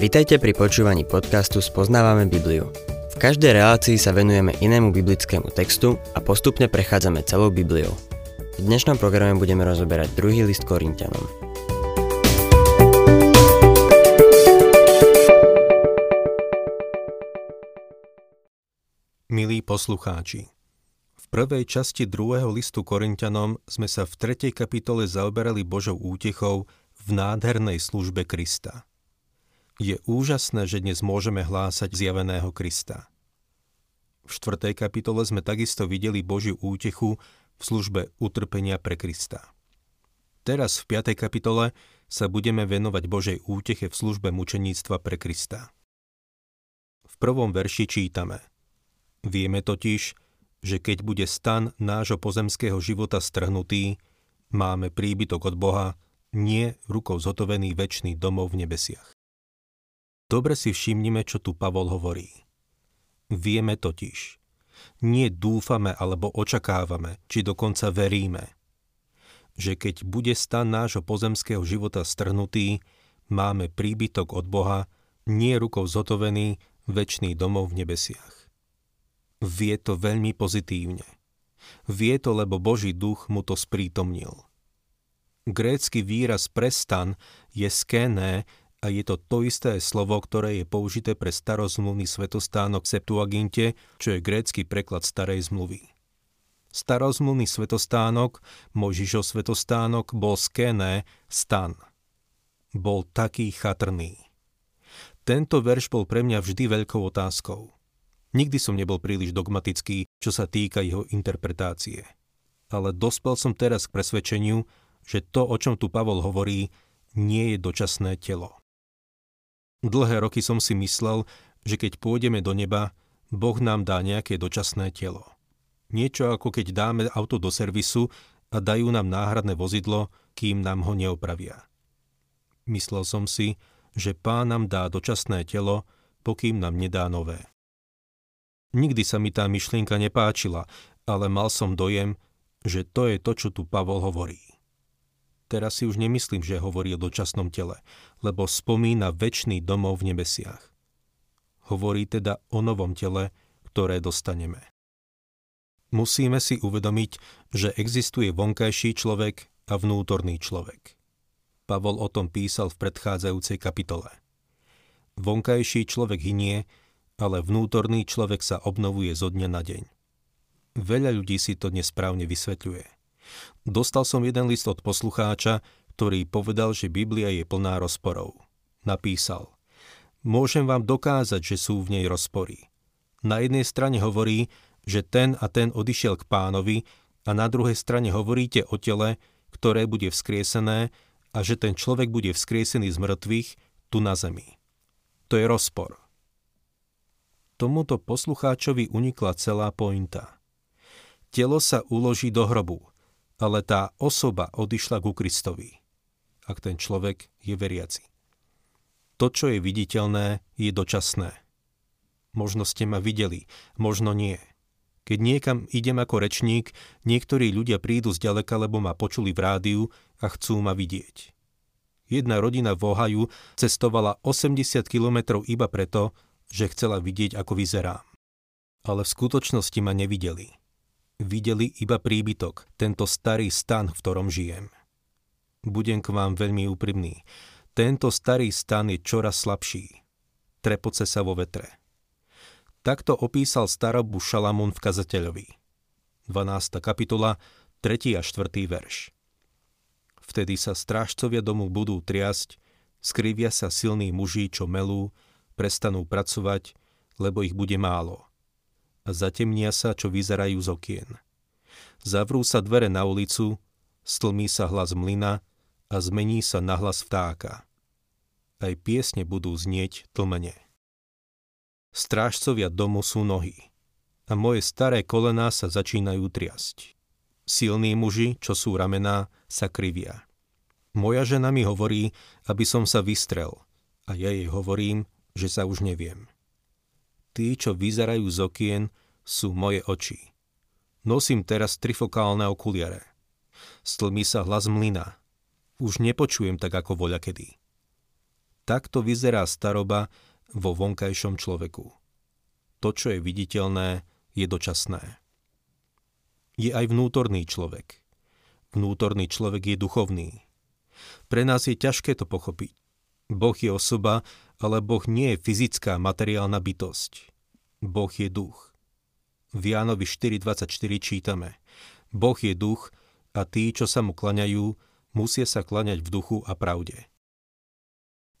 Vitajte pri počúvaní podcastu Spoznávame Bibliu. V každej relácii sa venujeme inému biblickému textu a postupne prechádzame celou Bibliou. V dnešnom programe budeme rozoberať druhý list Korintianom. Milí poslucháči, v prvej časti druhého listu Korintianom sme sa v tretej kapitole zaoberali Božou útechou v nádhernej službe Krista. Je úžasné, že dnes môžeme hlásať zjaveného Krista. V 4. kapitole sme takisto videli Božiu útechu v službe utrpenia pre Krista. Teraz v 5. kapitole sa budeme venovať Božej úteche v službe mučeníctva pre Krista. V prvom verši čítame Vieme totiž, že keď bude stan nášho pozemského života strhnutý, máme príbytok od Boha, nie rukou zhotovený väčší domov v nebesiach. Dobre si všimnime, čo tu Pavol hovorí. Vieme totiž. Nie dúfame alebo očakávame, či dokonca veríme, že keď bude stan nášho pozemského života strhnutý, máme príbytok od Boha, nie rukou zotovený, väčší domov v nebesiach. Vie to veľmi pozitívne. Vie to, lebo Boží duch mu to sprítomnil. Grécky výraz prestan je skéné a je to to isté slovo, ktoré je použité pre starozmluvný svetostánok Septuaginte, čo je grécky preklad starej zmluvy. Starozmluvný svetostánok, Mojžišov svetostánok, bol skéné stan. Bol taký chatrný. Tento verš bol pre mňa vždy veľkou otázkou. Nikdy som nebol príliš dogmatický, čo sa týka jeho interpretácie. Ale dospel som teraz k presvedčeniu, že to, o čom tu Pavol hovorí, nie je dočasné telo. Dlhé roky som si myslel, že keď pôjdeme do neba, Boh nám dá nejaké dočasné telo. Niečo ako keď dáme auto do servisu a dajú nám náhradné vozidlo, kým nám ho neopravia. Myslel som si, že pán nám dá dočasné telo, pokým nám nedá nové. Nikdy sa mi tá myšlienka nepáčila, ale mal som dojem, že to je to, čo tu Pavol hovorí. Teraz si už nemyslím, že hovorí o dočasnom tele, lebo spomína väčší domov v nebesiach. Hovorí teda o novom tele, ktoré dostaneme. Musíme si uvedomiť, že existuje vonkajší človek a vnútorný človek. Pavol o tom písal v predchádzajúcej kapitole. Vonkajší človek hynie, ale vnútorný človek sa obnovuje zo dňa na deň. Veľa ľudí si to nesprávne vysvetľuje. Dostal som jeden list od poslucháča, ktorý povedal, že Biblia je plná rozporov. Napísal, môžem vám dokázať, že sú v nej rozpory. Na jednej strane hovorí, že ten a ten odišiel k pánovi a na druhej strane hovoríte o tele, ktoré bude vzkriesené a že ten človek bude vzkriesený z mŕtvych tu na zemi. To je rozpor. Tomuto poslucháčovi unikla celá pointa. Telo sa uloží do hrobu, ale tá osoba odišla ku Kristovi, ak ten človek je veriaci. To, čo je viditeľné, je dočasné. Možno ste ma videli, možno nie. Keď niekam idem ako rečník, niektorí ľudia prídu z ďaleka, lebo ma počuli v rádiu a chcú ma vidieť. Jedna rodina v Ohaju cestovala 80 kilometrov iba preto, že chcela vidieť, ako vyzerám. Ale v skutočnosti ma nevideli videli iba príbytok, tento starý stan, v ktorom žijem. Budem k vám veľmi úprimný. Tento starý stan je čoraz slabší. Trepoce sa vo vetre. Takto opísal starobu Šalamún v kazateľovi. 12. kapitola, 3. a 4. verš. Vtedy sa strážcovia domu budú triasť, skrivia sa silní muži, čo melú, prestanú pracovať, lebo ich bude málo – a zatemnia sa, čo vyzerajú z okien. Zavrú sa dvere na ulicu, stlmí sa hlas mlyna a zmení sa na hlas vtáka. Aj piesne budú znieť tlmene. Strážcovia domu sú nohy a moje staré kolená sa začínajú triasť. Silní muži, čo sú ramená, sa krivia. Moja žena mi hovorí, aby som sa vystrel a ja jej hovorím, že sa už neviem. Tí, čo vyzerajú z okien, sú moje oči. Nosím teraz trifokálne okuliare. Stlmí sa hlas mlyna. Už nepočujem tak ako voľa kedy. Takto vyzerá staroba vo vonkajšom človeku. To, čo je viditeľné, je dočasné. Je aj vnútorný človek. Vnútorný človek je duchovný. Pre nás je ťažké to pochopiť. Boh je osoba, ale Boh nie je fyzická materiálna bytosť. Boh je duch. V Jánovi 4.24 čítame Boh je duch a tí, čo sa mu klaňajú, musia sa klaňať v duchu a pravde.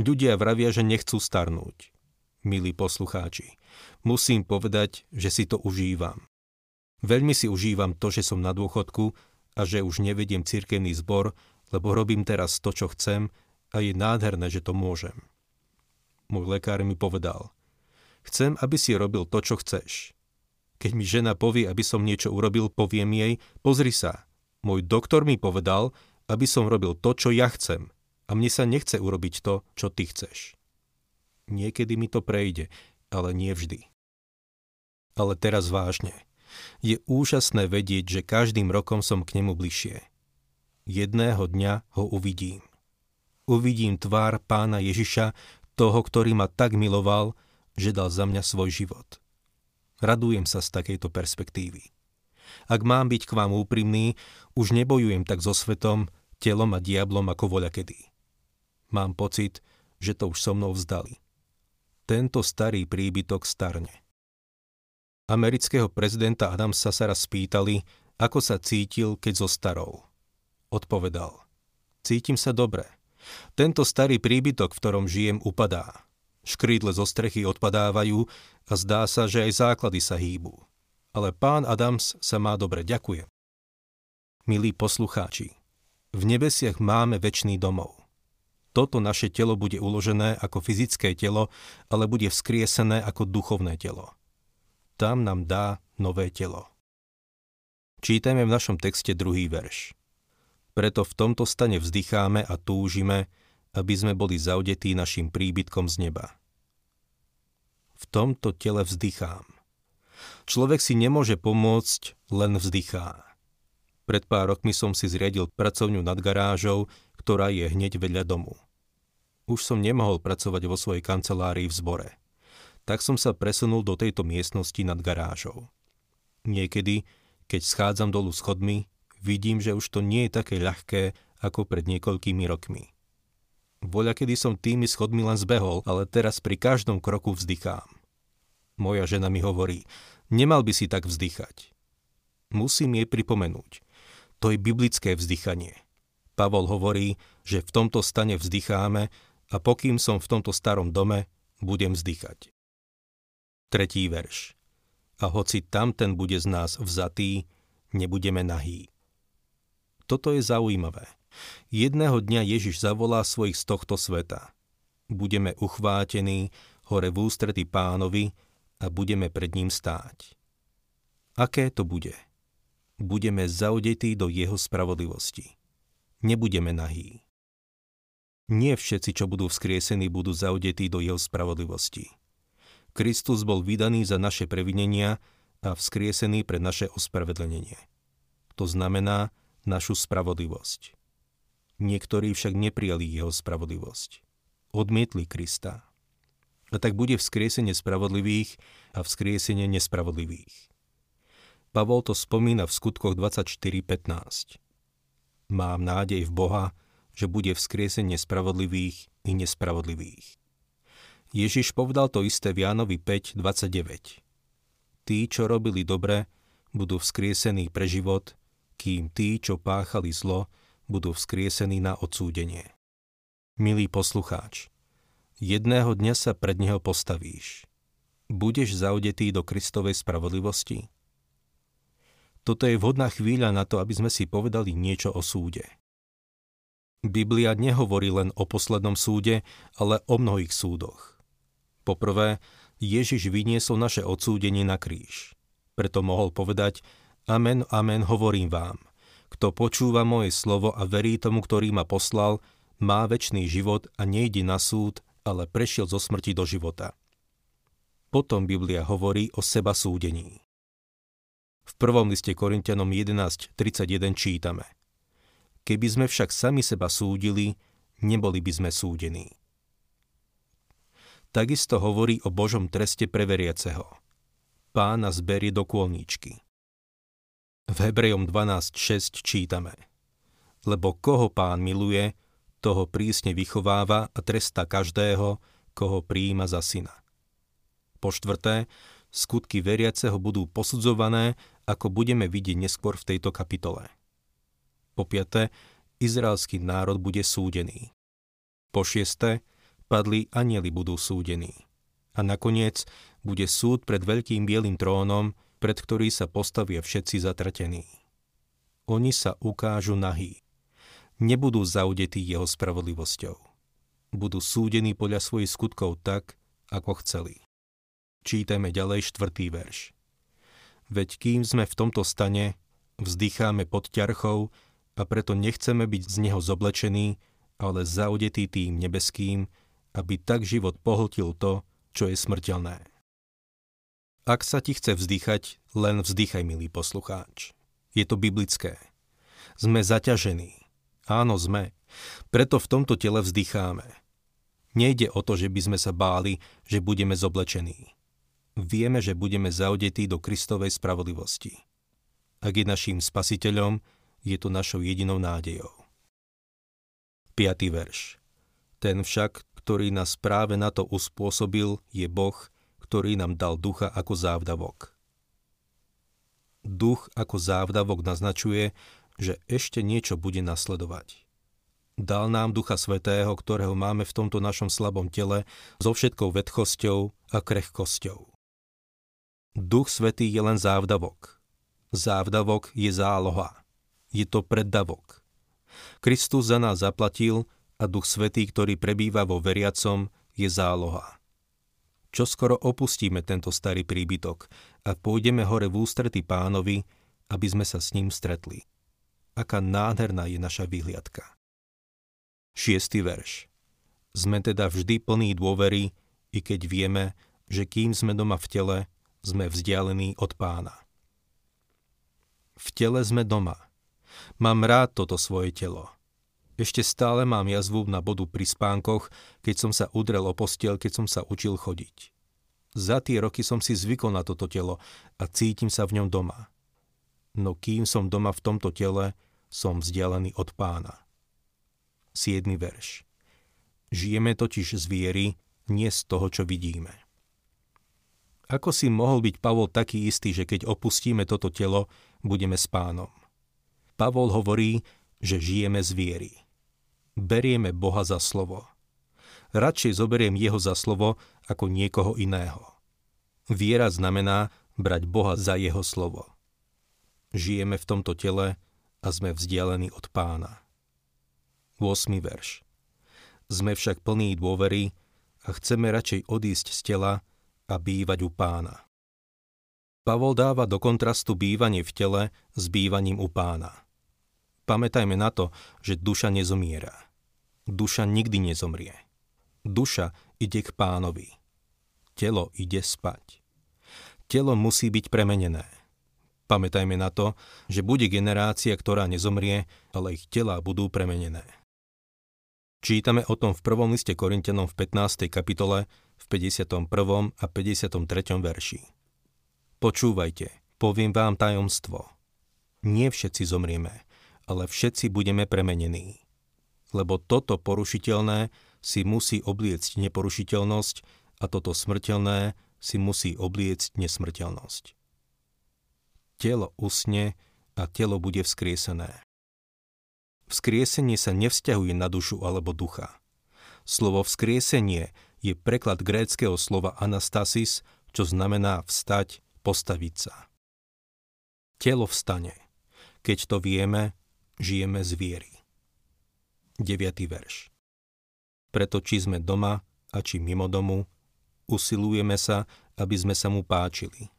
Ľudia vravia, že nechcú starnúť. Milí poslucháči, musím povedať, že si to užívam. Veľmi si užívam to, že som na dôchodku a že už nevediem cirkevný zbor, lebo robím teraz to, čo chcem a je nádherné, že to môžem. Môj lekár mi povedal, chcem, aby si robil to, čo chceš. Keď mi žena povie, aby som niečo urobil, poviem jej, pozri sa, môj doktor mi povedal, aby som robil to, čo ja chcem a mne sa nechce urobiť to, čo ty chceš. Niekedy mi to prejde, ale nie vždy. Ale teraz vážne. Je úžasné vedieť, že každým rokom som k nemu bližšie. Jedného dňa ho uvidím. Uvidím tvár pána Ježiša, toho, ktorý ma tak miloval, že dal za mňa svoj život. Radujem sa z takejto perspektívy. Ak mám byť k vám úprimný, už nebojujem tak so svetom, telom a diablom ako voľa kedy. Mám pocit, že to už so mnou vzdali. Tento starý príbytok starne. Amerického prezidenta Adamsa sa raz spýtali, ako sa cítil, keď zostarol. Odpovedal. Cítim sa dobre. Tento starý príbytok, v ktorom žijem, upadá. Škrídle zo strechy odpadávajú a zdá sa, že aj základy sa hýbu. Ale pán Adams sa má dobre, ďakujem. Milí poslucháči, v nebesiach máme väčší domov toto naše telo bude uložené ako fyzické telo, ale bude vzkriesené ako duchovné telo. Tam nám dá nové telo. Čítajme v našom texte druhý verš. Preto v tomto stane vzdycháme a túžime, aby sme boli zaudetí našim príbytkom z neba. V tomto tele vzdychám. Človek si nemôže pomôcť, len vzdychá. Pred pár rokmi som si zriadil pracovňu nad garážou, ktorá je hneď vedľa domu. Už som nemohol pracovať vo svojej kancelárii v zbore. Tak som sa presunul do tejto miestnosti nad garážou. Niekedy, keď schádzam dolu schodmi, vidím, že už to nie je také ľahké ako pred niekoľkými rokmi. Voľa, kedy som tými schodmi len zbehol, ale teraz pri každom kroku vzdychám. Moja žena mi hovorí, nemal by si tak vzdychať. Musím jej pripomenúť. To je biblické vzdychanie. Pavol hovorí, že v tomto stane vzdycháme a pokým som v tomto starom dome, budem vzdychať. Tretí verš. A hoci tamten bude z nás vzatý, nebudeme nahý. Toto je zaujímavé. Jedného dňa Ježiš zavolá svojich z tohto sveta. Budeme uchvátení hore v ústrety pánovi a budeme pred ním stáť. Aké to bude? Budeme zaudetí do jeho spravodlivosti nebudeme nahí. Nie všetci, čo budú vzkriesení, budú zaudetí do jeho spravodlivosti. Kristus bol vydaný za naše previnenia a vzkriesený pre naše ospravedlnenie. To znamená našu spravodlivosť. Niektorí však neprijali jeho spravodlivosť. Odmietli Krista. A tak bude vzkriesenie spravodlivých a vzkriesenie nespravodlivých. Pavol to spomína v skutkoch 24.15. Mám nádej v Boha, že bude vzkriesenie spravodlivých i nespravodlivých. Ježiš povedal to isté v Jánovi 5.29. Tí, čo robili dobre, budú vzkriesení pre život, kým tí, čo páchali zlo, budú vzkriesení na odsúdenie. Milý poslucháč, jedného dňa sa pred neho postavíš. Budeš zaudetý do Kristovej spravodlivosti? Toto je vhodná chvíľa na to, aby sme si povedali niečo o súde. Biblia nehovorí len o poslednom súde, ale o mnohých súdoch. Poprvé, Ježiš vyniesol naše odsúdenie na kríž. Preto mohol povedať, Amen, amen, hovorím vám. Kto počúva moje slovo a verí tomu, ktorý ma poslal, má väčší život a nejde na súd, ale prešiel zo smrti do života. Potom Biblia hovorí o seba súdení. V prvom liste Korintianom 11.31 čítame Keby sme však sami seba súdili, neboli by sme súdení. takisto hovorí o Božom treste pre veriaceho. Pána zberie do kôlničky. V Hebrejom 12.6 čítame Lebo koho pán miluje, toho prísne vychováva a tresta každého, koho prijíma za syna. Po štvrté, skutky veriaceho budú posudzované, ako budeme vidieť neskôr v tejto kapitole. Po piaté, izraelský národ bude súdený. Po šieste, padli anieli budú súdení. A nakoniec bude súd pred veľkým bielým trónom, pred ktorý sa postavia všetci zatratení. Oni sa ukážu nahý. Nebudú zaudetí jeho spravodlivosťou. Budú súdení podľa svojich skutkov tak, ako chceli. Čítame ďalej štvrtý verš. Veď kým sme v tomto stane, vzdycháme pod ťarchou a preto nechceme byť z neho zoblečení, ale zaudetí tým nebeským, aby tak život pohltil to, čo je smrteľné. Ak sa ti chce vzdychať, len vzdychaj, milý poslucháč. Je to biblické. Sme zaťažení. Áno, sme. Preto v tomto tele vzdycháme. Nejde o to, že by sme sa báli, že budeme zoblečení. Vieme, že budeme zaudetí do Kristovej spravodlivosti. Ak je naším spasiteľom, je to našou jedinou nádejou. 5. verš. Ten však, ktorý nás práve na to uspôsobil, je Boh, ktorý nám dal ducha ako závdavok. Duch ako závdavok naznačuje, že ešte niečo bude nasledovať. Dal nám Ducha Svetého, ktorého máme v tomto našom slabom tele so všetkou vedchosťou a krehkosťou. Duch Svetý je len závdavok. Závdavok je záloha. Je to preddavok. Kristus za nás zaplatil a Duch Svetý, ktorý prebýva vo veriacom, je záloha čo skoro opustíme tento starý príbytok a pôjdeme hore v ústrety pánovi, aby sme sa s ním stretli. Aká nádherná je naša vyhliadka. Šiestý verš. Sme teda vždy plní dôvery, i keď vieme, že kým sme doma v tele, sme vzdialení od pána. V tele sme doma. Mám rád toto svoje telo. Ešte stále mám jazvu na bodu pri spánkoch, keď som sa udrel o postiel, keď som sa učil chodiť. Za tie roky som si zvykol na toto telo a cítim sa v ňom doma. No kým som doma v tomto tele, som vzdialený od pána. 7. verš. Žijeme totiž z viery, nie z toho, čo vidíme. Ako si mohol byť Pavol taký istý, že keď opustíme toto telo, budeme s pánom? Pavol hovorí, že žijeme z viery berieme Boha za slovo. Radšej zoberiem jeho za slovo ako niekoho iného. Viera znamená brať Boha za jeho slovo. Žijeme v tomto tele a sme vzdialení od pána. 8. verš. Sme však plní dôvery a chceme radšej odísť z tela a bývať u pána. Pavol dáva do kontrastu bývanie v tele s bývaním u pána. Pamätajme na to, že duša nezomiera. Duša nikdy nezomrie. Duša ide k pánovi. Telo ide spať. Telo musí byť premenené. Pamätajme na to, že bude generácia, ktorá nezomrie, ale ich tela budú premenené. Čítame o tom v prvom liste Korintianom v 15. kapitole v 51. a 53. verši. Počúvajte, poviem vám tajomstvo. Nie všetci zomrieme, ale všetci budeme premenení. Lebo toto porušiteľné si musí obliecť neporušiteľnosť a toto smrteľné si musí obliecť nesmrteľnosť. Telo usne a telo bude vzkriesené. Vzkriesenie sa nevzťahuje na dušu alebo ducha. Slovo vzkriesenie je preklad gréckého slova anastasis, čo znamená vstať, postaviť sa. Telo vstane. Keď to vieme, žijeme z viery. 9. verš. Preto či sme doma a či mimo domu, usilujeme sa, aby sme sa mu páčili.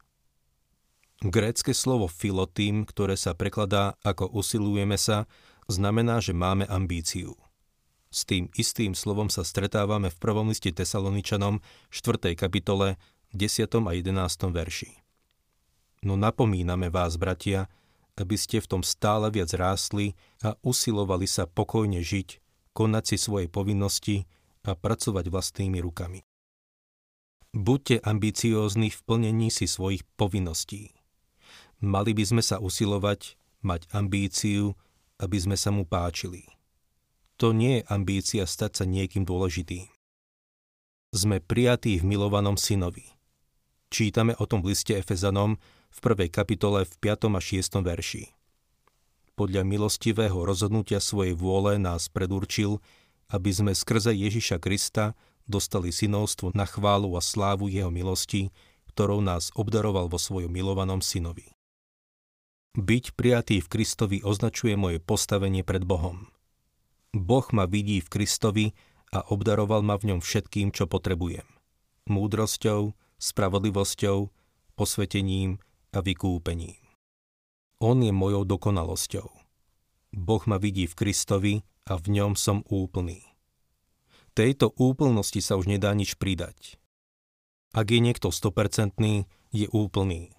Grécke slovo filotým, ktoré sa prekladá ako usilujeme sa, znamená, že máme ambíciu. S tým istým slovom sa stretávame v prvom liste Tesaloničanom 4. kapitole 10. a 11. verši. No napomíname vás, bratia, aby ste v tom stále viac rástli a usilovali sa pokojne žiť, konať si svoje povinnosti a pracovať vlastnými rukami. Buďte ambiciózni v plnení si svojich povinností. Mali by sme sa usilovať mať ambíciu, aby sme sa mu páčili. To nie je ambícia stať sa niekým dôležitým. Sme prijatí v milovanom synovi. Čítame o tom v liste Efezanom v prvej kapitole v 5. a 6. verši. Podľa milostivého rozhodnutia svojej vôle nás predurčil, aby sme skrze Ježiša Krista dostali synovstvo na chválu a slávu jeho milosti, ktorou nás obdaroval vo svojom milovanom synovi. Byť prijatý v Kristovi označuje moje postavenie pred Bohom. Boh ma vidí v Kristovi a obdaroval ma v ňom všetkým, čo potrebujem. Múdrosťou, spravodlivosťou, posvetením a vykúpením. On je mojou dokonalosťou. Boh ma vidí v Kristovi a v ňom som úplný tejto úplnosti sa už nedá nič pridať. Ak je niekto 100%, je úplný.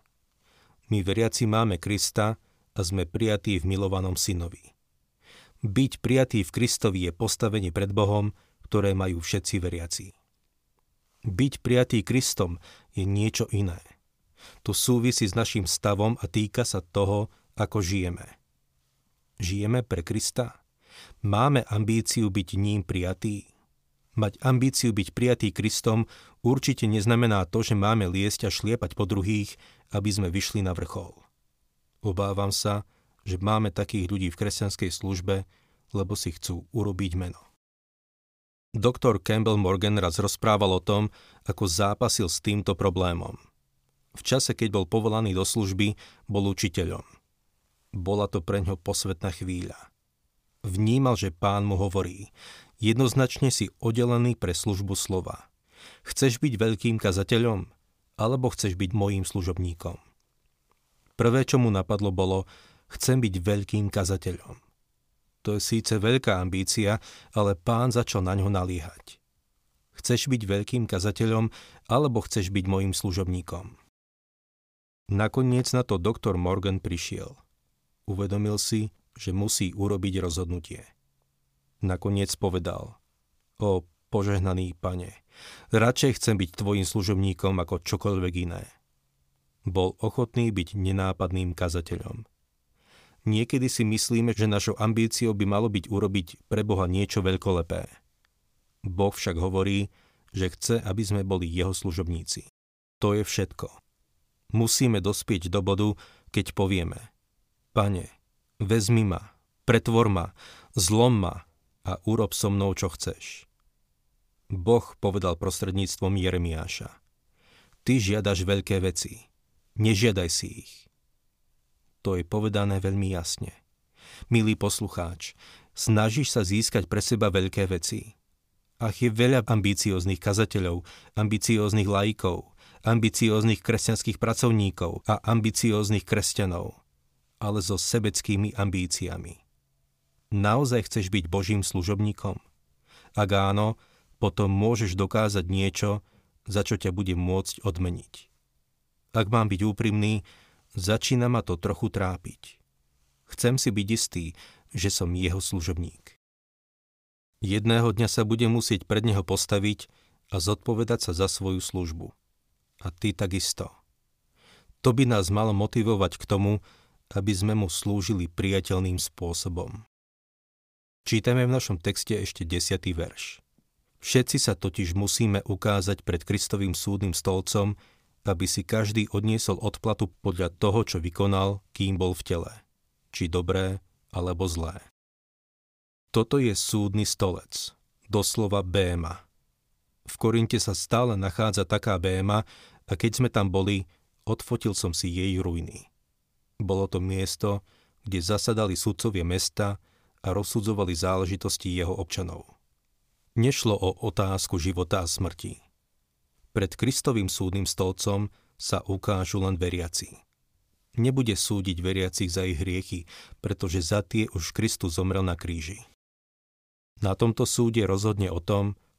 My veriaci máme Krista a sme prijatí v milovanom synovi. Byť prijatý v Kristovi je postavenie pred Bohom, ktoré majú všetci veriaci. Byť prijatý Kristom je niečo iné. To súvisí s našim stavom a týka sa toho, ako žijeme. Žijeme pre Krista? Máme ambíciu byť ním prijatý? Mať ambíciu byť prijatý Kristom určite neznamená to, že máme liesť a šliepať po druhých, aby sme vyšli na vrchol. Obávam sa, že máme takých ľudí v kresťanskej službe, lebo si chcú urobiť meno. Doktor Campbell Morgan raz rozprával o tom, ako zápasil s týmto problémom. V čase, keď bol povolaný do služby, bol učiteľom. Bola to pre ňo posvetná chvíľa. Vnímal, že pán mu hovorí, jednoznačne si oddelený pre službu slova. Chceš byť veľkým kazateľom, alebo chceš byť mojím služobníkom? Prvé, čo mu napadlo, bolo, chcem byť veľkým kazateľom. To je síce veľká ambícia, ale pán začal na ňo naliehať. Chceš byť veľkým kazateľom, alebo chceš byť mojím služobníkom? Nakoniec na to doktor Morgan prišiel. Uvedomil si, že musí urobiť rozhodnutie. Nakoniec povedal, o požehnaný pane, radšej chcem byť tvojim služobníkom ako čokoľvek iné. Bol ochotný byť nenápadným kazateľom. Niekedy si myslíme, že našou ambíciou by malo byť urobiť pre Boha niečo veľkolepé. Boh však hovorí, že chce, aby sme boli jeho služobníci. To je všetko. Musíme dospieť do bodu, keď povieme Pane, vezmi ma, pretvor ma, zlom ma, a urob so mnou, čo chceš. Boh povedal prostredníctvom Jeremiáša. Ty žiadaš veľké veci. Nežiadaj si ich. To je povedané veľmi jasne. Milý poslucháč, snažíš sa získať pre seba veľké veci. Ach je veľa ambicióznych kazateľov, ambicióznych laikov, ambicióznych kresťanských pracovníkov a ambicióznych kresťanov, ale so sebeckými ambíciami. Naozaj chceš byť Božím služobníkom? Ak áno, potom môžeš dokázať niečo, za čo ťa bude môcť odmeniť. Ak mám byť úprimný, začína ma to trochu trápiť. Chcem si byť istý, že som jeho služobník. Jedného dňa sa bude musieť pred neho postaviť a zodpovedať sa za svoju službu. A ty takisto. To by nás malo motivovať k tomu, aby sme mu slúžili priateľným spôsobom. Čítame v našom texte ešte desiatý verš. Všetci sa totiž musíme ukázať pred Kristovým súdnym stolcom, aby si každý odniesol odplatu podľa toho, čo vykonal, kým bol v tele. Či dobré, alebo zlé. Toto je súdny stolec, doslova béma. V Korinte sa stále nachádza taká béma a keď sme tam boli, odfotil som si jej ruiny. Bolo to miesto, kde zasadali sudcovie mesta, a rozsudzovali záležitosti jeho občanov. Nešlo o otázku života a smrti. Pred Kristovým súdnym stolcom sa ukážu len veriaci. Nebude súdiť veriacich za ich hriechy, pretože za tie už Kristus zomrel na kríži. Na tomto súde rozhodne o tom,